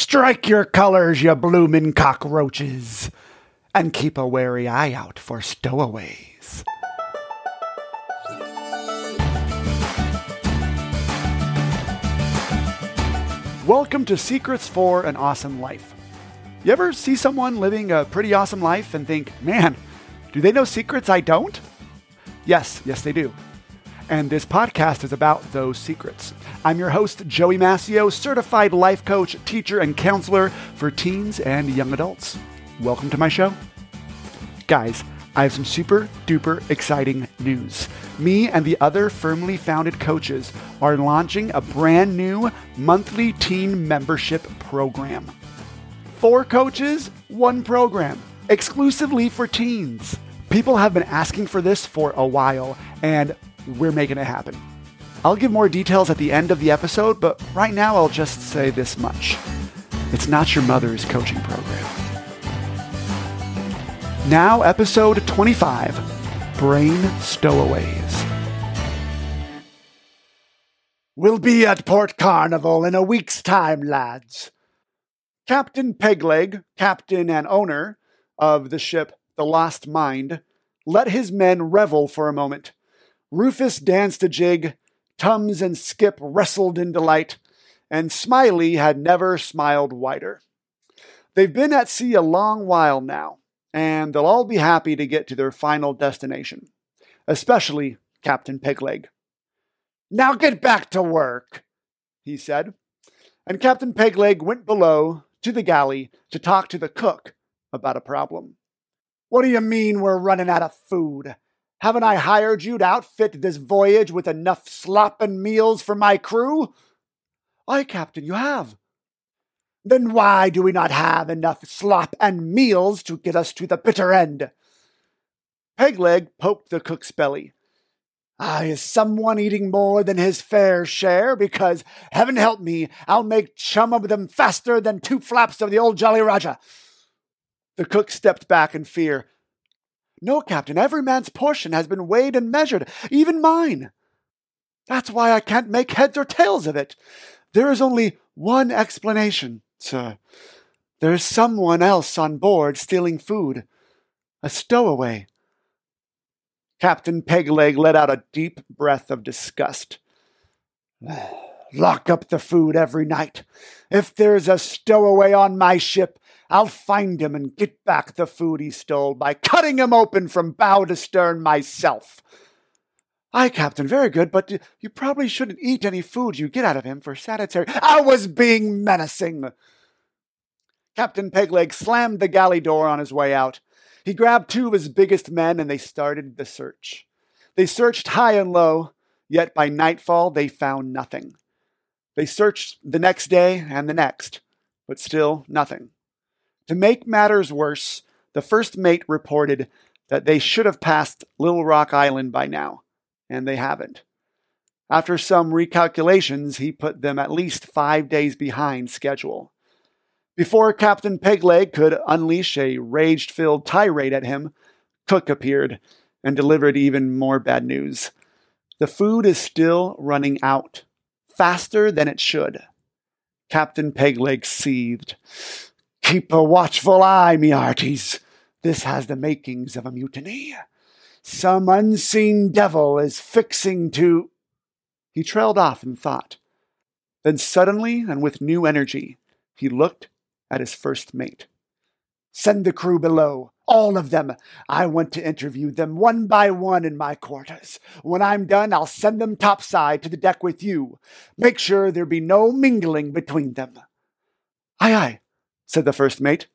Strike your colors, you bloomin' cockroaches, and keep a wary eye out for stowaways. Welcome to Secrets for an Awesome Life. You ever see someone living a pretty awesome life and think, man, do they know secrets I don't? Yes, yes, they do. And this podcast is about those secrets. I'm your host, Joey Mascio, certified life coach, teacher, and counselor for teens and young adults. Welcome to my show. Guys, I have some super duper exciting news. Me and the other firmly founded coaches are launching a brand new monthly teen membership program. Four coaches, one program, exclusively for teens. People have been asking for this for a while, and we're making it happen. I'll give more details at the end of the episode, but right now I'll just say this much it's not your mother's coaching program. Now, episode 25 Brain Stowaways. We'll be at Port Carnival in a week's time, lads. Captain Pegleg, captain and owner of the ship The Lost Mind, let his men revel for a moment. Rufus danced a jig, Tums and Skip wrestled in delight, and Smiley had never smiled wider. They've been at sea a long while now, and they'll all be happy to get to their final destination, especially Captain Pegleg. Now get back to work, he said, and Captain Pegleg went below to the galley to talk to the cook about a problem. What do you mean we're running out of food? Haven't I hired you to outfit this voyage with enough slop and meals for my crew? Aye, Captain, you have. Then why do we not have enough slop and meals to get us to the bitter end? Pegleg poked the cook's belly. Ah, is someone eating more than his fair share? Because, heaven help me, I'll make chum of them faster than two flaps of the old Jolly Roger. The cook stepped back in fear. No, Captain, every man's portion has been weighed and measured, even mine. That's why I can't make heads or tails of it. There is only one explanation, sir. There is someone else on board stealing food. A stowaway. Captain Pegleg let out a deep breath of disgust. Lock up the food every night. If there's a stowaway on my ship, I'll find him and get back the food he stole by cutting him open from bow to stern myself. Aye, Captain, very good, but you probably shouldn't eat any food you get out of him for sanitary. I was being menacing. Captain Pegleg slammed the galley door on his way out. He grabbed two of his biggest men and they started the search. They searched high and low, yet by nightfall they found nothing. They searched the next day and the next, but still nothing. To make matters worse, the first mate reported that they should have passed Little Rock Island by now, and they haven't. After some recalculations, he put them at least five days behind schedule. Before Captain Pegleg could unleash a rage filled tirade at him, Cook appeared and delivered even more bad news. The food is still running out, faster than it should. Captain Pegleg seethed. Keep a watchful eye, me. This has the makings of a mutiny. Some unseen devil is fixing to. He trailed off in thought. Then suddenly and with new energy, he looked at his first mate. Send the crew below, all of them. I want to interview them one by one in my quarters. When I'm done, I'll send them topside to the deck with you. Make sure there be no mingling between them. Aye, aye, said the first mate.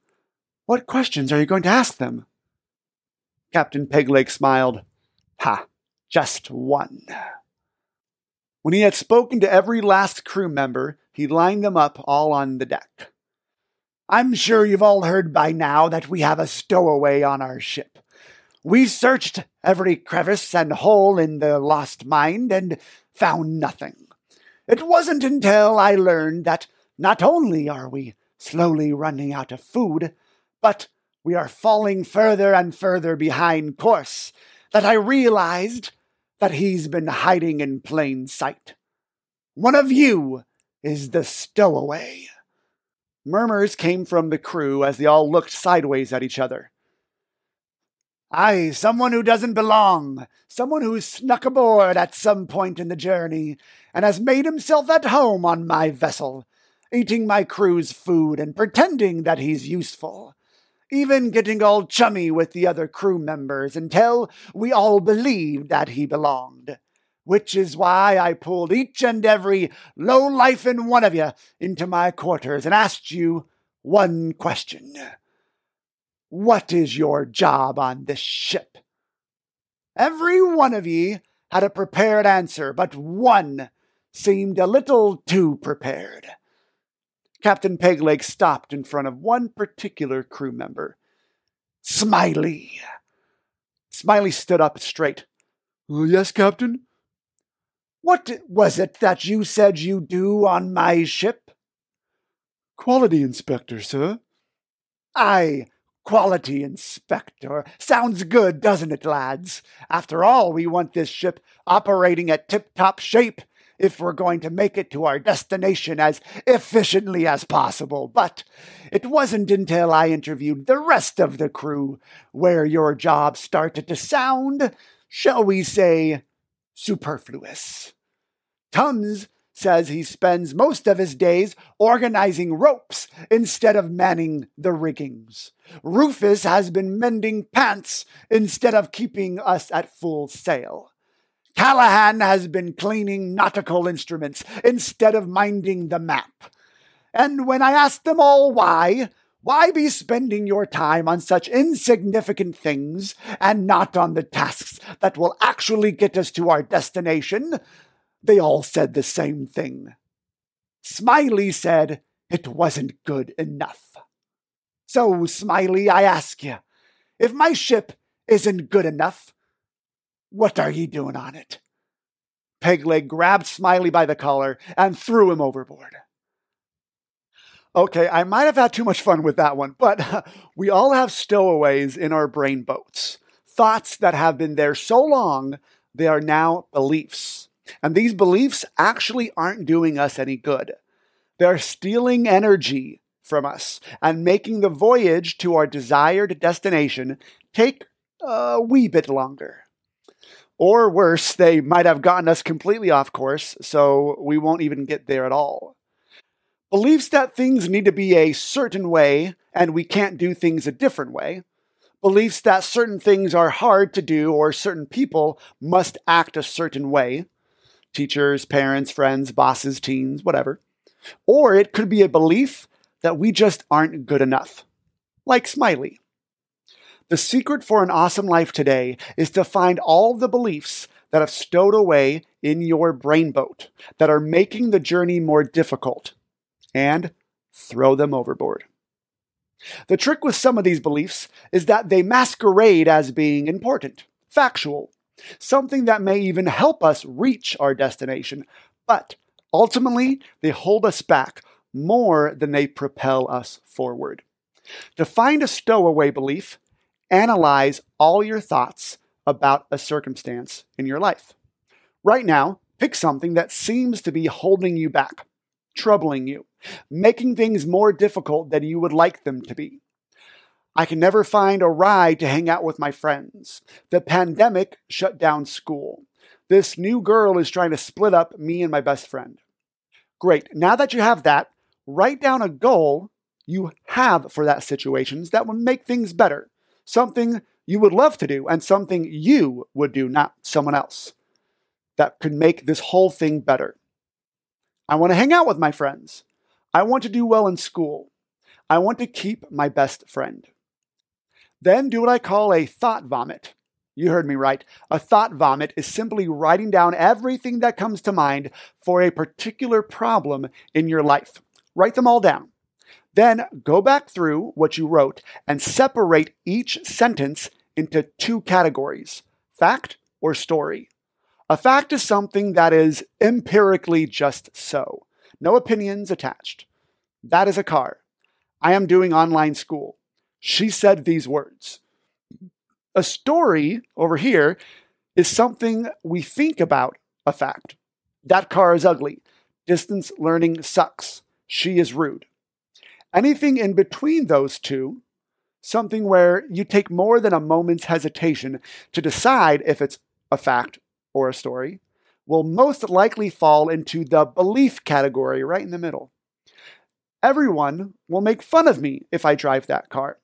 What questions are you going to ask them? Captain Pegleg smiled. Ha, just one. When he had spoken to every last crew member, he lined them up all on the deck. I'm sure you've all heard by now that we have a stowaway on our ship. We searched every crevice and hole in the lost mind and found nothing. It wasn't until I learned that not only are we slowly running out of food, but we are falling further and further behind course, that I realized that he's been hiding in plain sight. One of you is the stowaway. Murmurs came from the crew as they all looked sideways at each other. Aye, someone who doesn't belong, someone who's snuck aboard at some point in the journey and has made himself at home on my vessel, eating my crew's food and pretending that he's useful, even getting all chummy with the other crew members until we all believed that he belonged. Which is why I pulled each and every low life in one of you into my quarters and asked you one question. What is your job on this ship? Every one of ye had a prepared answer, but one seemed a little too prepared. Captain Pegleg stopped in front of one particular crew member. Smiley. Smiley stood up straight. Uh, yes, Captain? What was it that you said you do on my ship? Quality inspector, sir. Aye, Quality inspector. Sounds good, doesn't it, lads? After all, we want this ship operating at tip top shape if we're going to make it to our destination as efficiently as possible. But it wasn't until I interviewed the rest of the crew where your job started to sound, shall we say, superfluous. Tums says he spends most of his days organizing ropes instead of manning the riggings. Rufus has been mending pants instead of keeping us at full sail. Callahan has been cleaning nautical instruments instead of minding the map. And when I asked them all why, why be spending your time on such insignificant things and not on the tasks that will actually get us to our destination? They all said the same thing. Smiley said it wasn't good enough. So, Smiley, I ask you, if my ship isn't good enough, what are ye doing on it? Pegleg grabbed Smiley by the collar and threw him overboard. Okay, I might have had too much fun with that one, but we all have stowaways in our brain boats. Thoughts that have been there so long, they are now beliefs. And these beliefs actually aren't doing us any good. They're stealing energy from us and making the voyage to our desired destination take a wee bit longer. Or worse, they might have gotten us completely off course, so we won't even get there at all. Beliefs that things need to be a certain way and we can't do things a different way. Beliefs that certain things are hard to do or certain people must act a certain way teachers, parents, friends, bosses, teens, whatever. Or it could be a belief that we just aren't good enough, like Smiley. The secret for an awesome life today is to find all the beliefs that have stowed away in your brain boat that are making the journey more difficult and throw them overboard. The trick with some of these beliefs is that they masquerade as being important, factual, something that may even help us reach our destination, but ultimately they hold us back more than they propel us forward. To find a stowaway belief, analyze all your thoughts about a circumstance in your life. Right now, pick something that seems to be holding you back, troubling you, making things more difficult than you would like them to be. I can never find a ride to hang out with my friends. The pandemic shut down school. This new girl is trying to split up me and my best friend. Great. Now that you have that, write down a goal you have for that situation that would make things better. Something you would love to do and something you would do, not someone else, that could make this whole thing better. I want to hang out with my friends. I want to do well in school. I want to keep my best friend. Then do what I call a thought vomit. You heard me right. A thought vomit is simply writing down everything that comes to mind for a particular problem in your life. Write them all down. Then go back through what you wrote and separate each sentence into two categories fact or story. A fact is something that is empirically just so, no opinions attached. That is a car. I am doing online school she said these words. A story over here is something we think about a fact. That car is ugly. Distance learning sucks. She is rude. Anything in between those two, something where you take more than a moment's hesitation to decide if it's a fact or a story, will most likely fall into the belief category right in the middle. Everyone will make fun of me if I drive that car.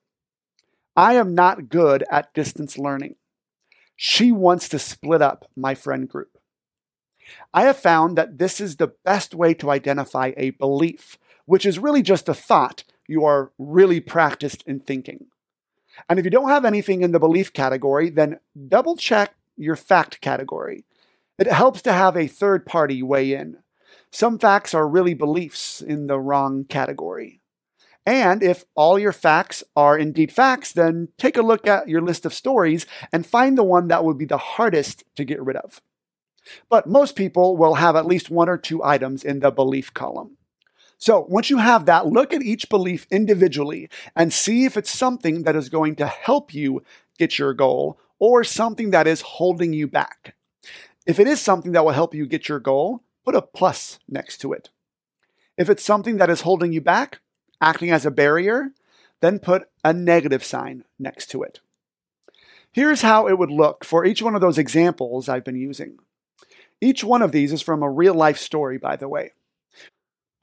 I am not good at distance learning. She wants to split up my friend group. I have found that this is the best way to identify a belief, which is really just a thought you are really practiced in thinking. And if you don't have anything in the belief category, then double check your fact category. It helps to have a third party weigh in. Some facts are really beliefs in the wrong category. And if all your facts are indeed facts, then take a look at your list of stories and find the one that would be the hardest to get rid of. But most people will have at least one or two items in the belief column. So once you have that, look at each belief individually and see if it's something that is going to help you get your goal or something that is holding you back. If it is something that will help you get your goal, put a plus next to it. If it's something that is holding you back, acting as a barrier, then put a negative sign next to it. Here's how it would look for each one of those examples I've been using. Each one of these is from a real life story, by the way.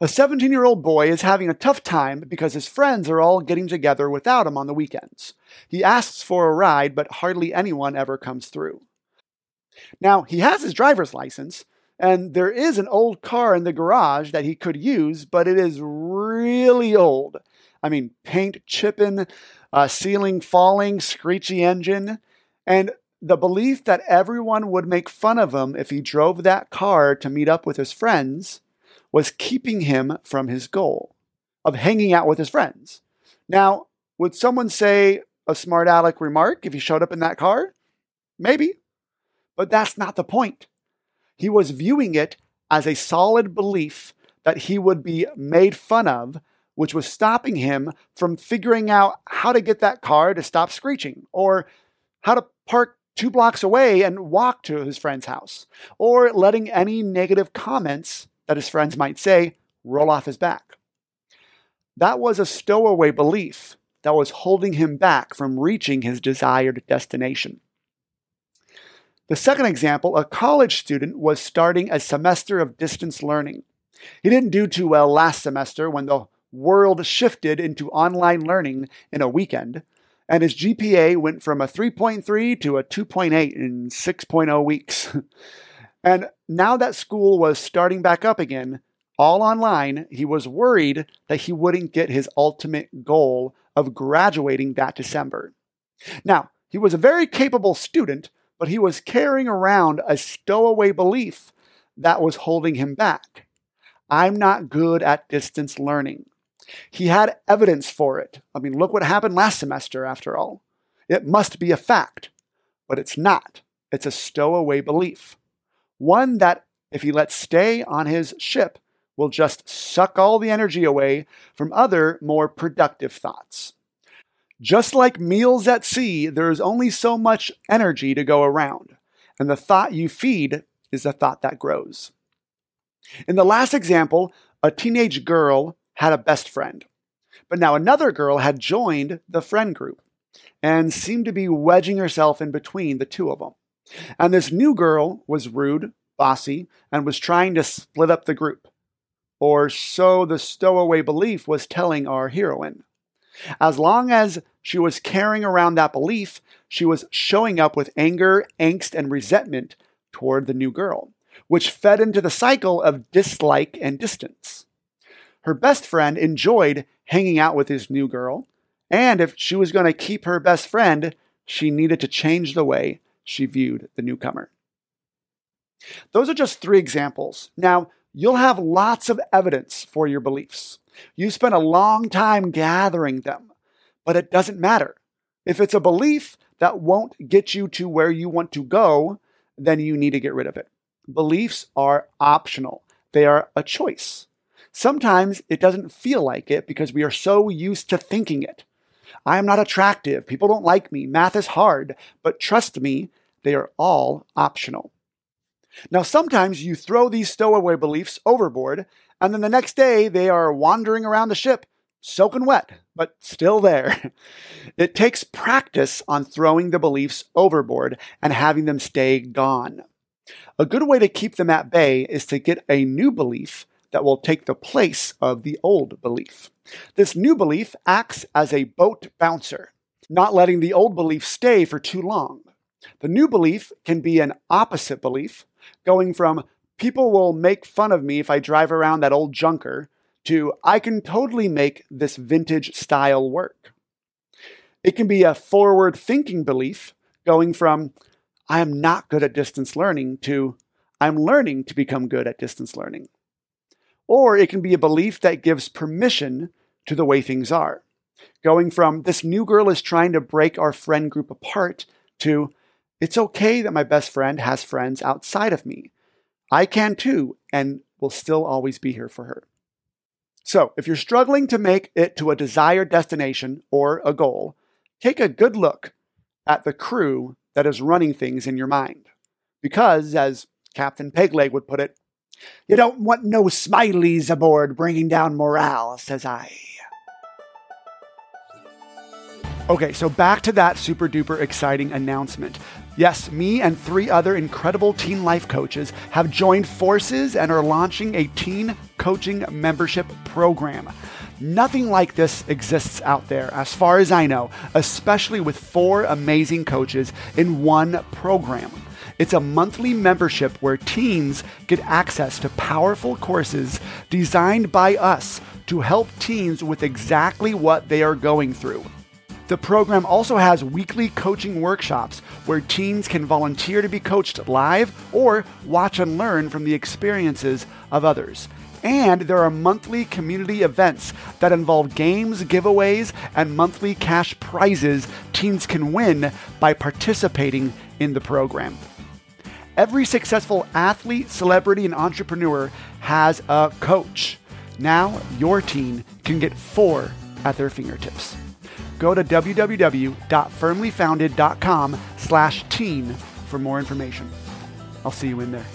A 17 year old boy is having a tough time because his friends are all getting together without him on the weekends. He asks for a ride, but hardly anyone ever comes through. Now, he has his driver's license, and there is an old car in the garage that he could use, but it is really old. I mean, paint chipping, uh, ceiling falling, screechy engine. And the belief that everyone would make fun of him if he drove that car to meet up with his friends was keeping him from his goal of hanging out with his friends. Now, would someone say a smart aleck remark if he showed up in that car? Maybe. But that's not the point. He was viewing it as a solid belief that he would be made fun of, which was stopping him from figuring out how to get that car to stop screeching or how to park two blocks away and walk to his friend's house, or letting any negative comments that his friends might say roll off his back. That was a stowaway belief that was holding him back from reaching his desired destination. The second example, a college student was starting a semester of distance learning. He didn't do too well last semester when the world shifted into online learning in a weekend, and his GPA went from a 3.3 to a 2.8 in 6.0 weeks. and now that school was starting back up again, all online, he was worried that he wouldn't get his ultimate goal of graduating that December. Now, he was a very capable student, but he was carrying around a stowaway belief that was holding him back. I'm not good at distance learning. He had evidence for it. I mean, look what happened last semester, after all. It must be a fact, but it's not. It's a stowaway belief. One that, if he lets stay on his ship, will just suck all the energy away from other, more productive thoughts. Just like meals at sea, there is only so much energy to go around, and the thought you feed is the thought that grows. In the last example, a teenage girl had a best friend. But now another girl had joined the friend group and seemed to be wedging herself in between the two of them. And this new girl was rude, bossy, and was trying to split up the group. Or so the stowaway belief was telling our heroine. As long as she was carrying around that belief, she was showing up with anger, angst, and resentment toward the new girl, which fed into the cycle of dislike and distance. Her best friend enjoyed hanging out with his new girl, and if she was going to keep her best friend, she needed to change the way she viewed the newcomer. Those are just three examples. Now, you'll have lots of evidence for your beliefs. You spent a long time gathering them, but it doesn't matter. If it's a belief that won't get you to where you want to go, then you need to get rid of it. Beliefs are optional, they are a choice. Sometimes it doesn't feel like it because we are so used to thinking it. I am not attractive. People don't like me. Math is hard. But trust me, they are all optional. Now, sometimes you throw these stowaway beliefs overboard, and then the next day they are wandering around the ship, soaking wet, but still there. It takes practice on throwing the beliefs overboard and having them stay gone. A good way to keep them at bay is to get a new belief that will take the place of the old belief. This new belief acts as a boat bouncer, not letting the old belief stay for too long. The new belief can be an opposite belief, going from people will make fun of me if I drive around that old junker to I can totally make this vintage style work. It can be a forward thinking belief, going from I am not good at distance learning to I'm learning to become good at distance learning. Or it can be a belief that gives permission to the way things are, going from this new girl is trying to break our friend group apart to it's okay that my best friend has friends outside of me. I can too, and will still always be here for her. So, if you're struggling to make it to a desired destination or a goal, take a good look at the crew that is running things in your mind. Because, as Captain Pegleg would put it, you don't want no smileys aboard bringing down morale, says I. Okay, so back to that super duper exciting announcement. Yes, me and three other incredible teen life coaches have joined forces and are launching a teen coaching membership program. Nothing like this exists out there, as far as I know, especially with four amazing coaches in one program. It's a monthly membership where teens get access to powerful courses designed by us to help teens with exactly what they are going through. The program also has weekly coaching workshops where teens can volunteer to be coached live or watch and learn from the experiences of others. And there are monthly community events that involve games, giveaways, and monthly cash prizes teens can win by participating in the program. Every successful athlete, celebrity, and entrepreneur has a coach. Now your teen can get four at their fingertips go to www.firmlyfounded.com slash teen for more information. I'll see you in there.